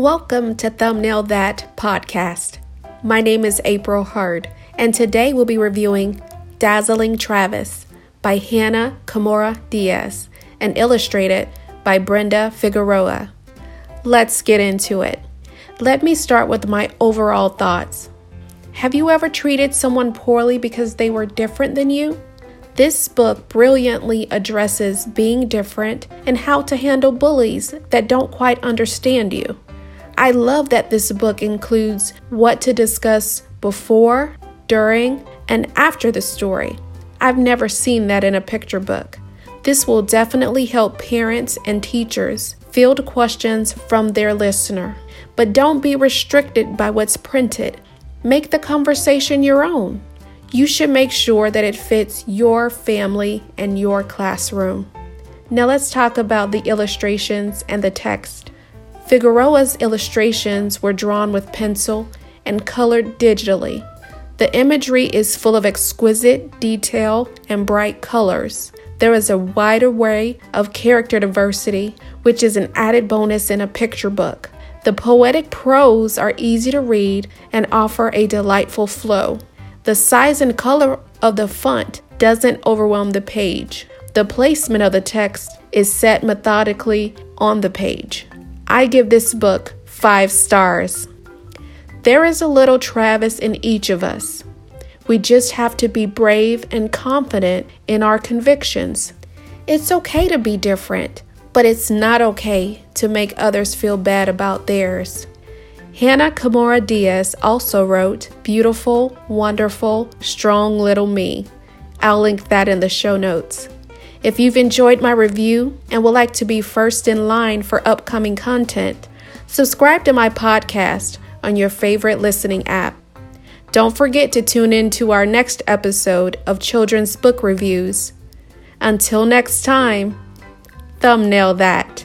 Welcome to Thumbnail That podcast. My name is April Hard, and today we'll be reviewing Dazzling Travis by Hannah Kimura Diaz and illustrated by Brenda Figueroa. Let's get into it. Let me start with my overall thoughts. Have you ever treated someone poorly because they were different than you? This book brilliantly addresses being different and how to handle bullies that don't quite understand you. I love that this book includes what to discuss before, during, and after the story. I've never seen that in a picture book. This will definitely help parents and teachers field questions from their listener. But don't be restricted by what's printed. Make the conversation your own. You should make sure that it fits your family and your classroom. Now let's talk about the illustrations and the text. Figueroa's illustrations were drawn with pencil and colored digitally. The imagery is full of exquisite detail and bright colors. There is a wide array of character diversity, which is an added bonus in a picture book. The poetic prose are easy to read and offer a delightful flow. The size and color of the font doesn't overwhelm the page. The placement of the text is set methodically on the page. I give this book five stars. There is a little Travis in each of us. We just have to be brave and confident in our convictions. It's okay to be different, but it's not okay to make others feel bad about theirs. Hannah Kimura Diaz also wrote Beautiful, Wonderful, Strong Little Me. I'll link that in the show notes. If you've enjoyed my review and would like to be first in line for upcoming content, subscribe to my podcast on your favorite listening app. Don't forget to tune in to our next episode of Children's Book Reviews. Until next time, thumbnail that.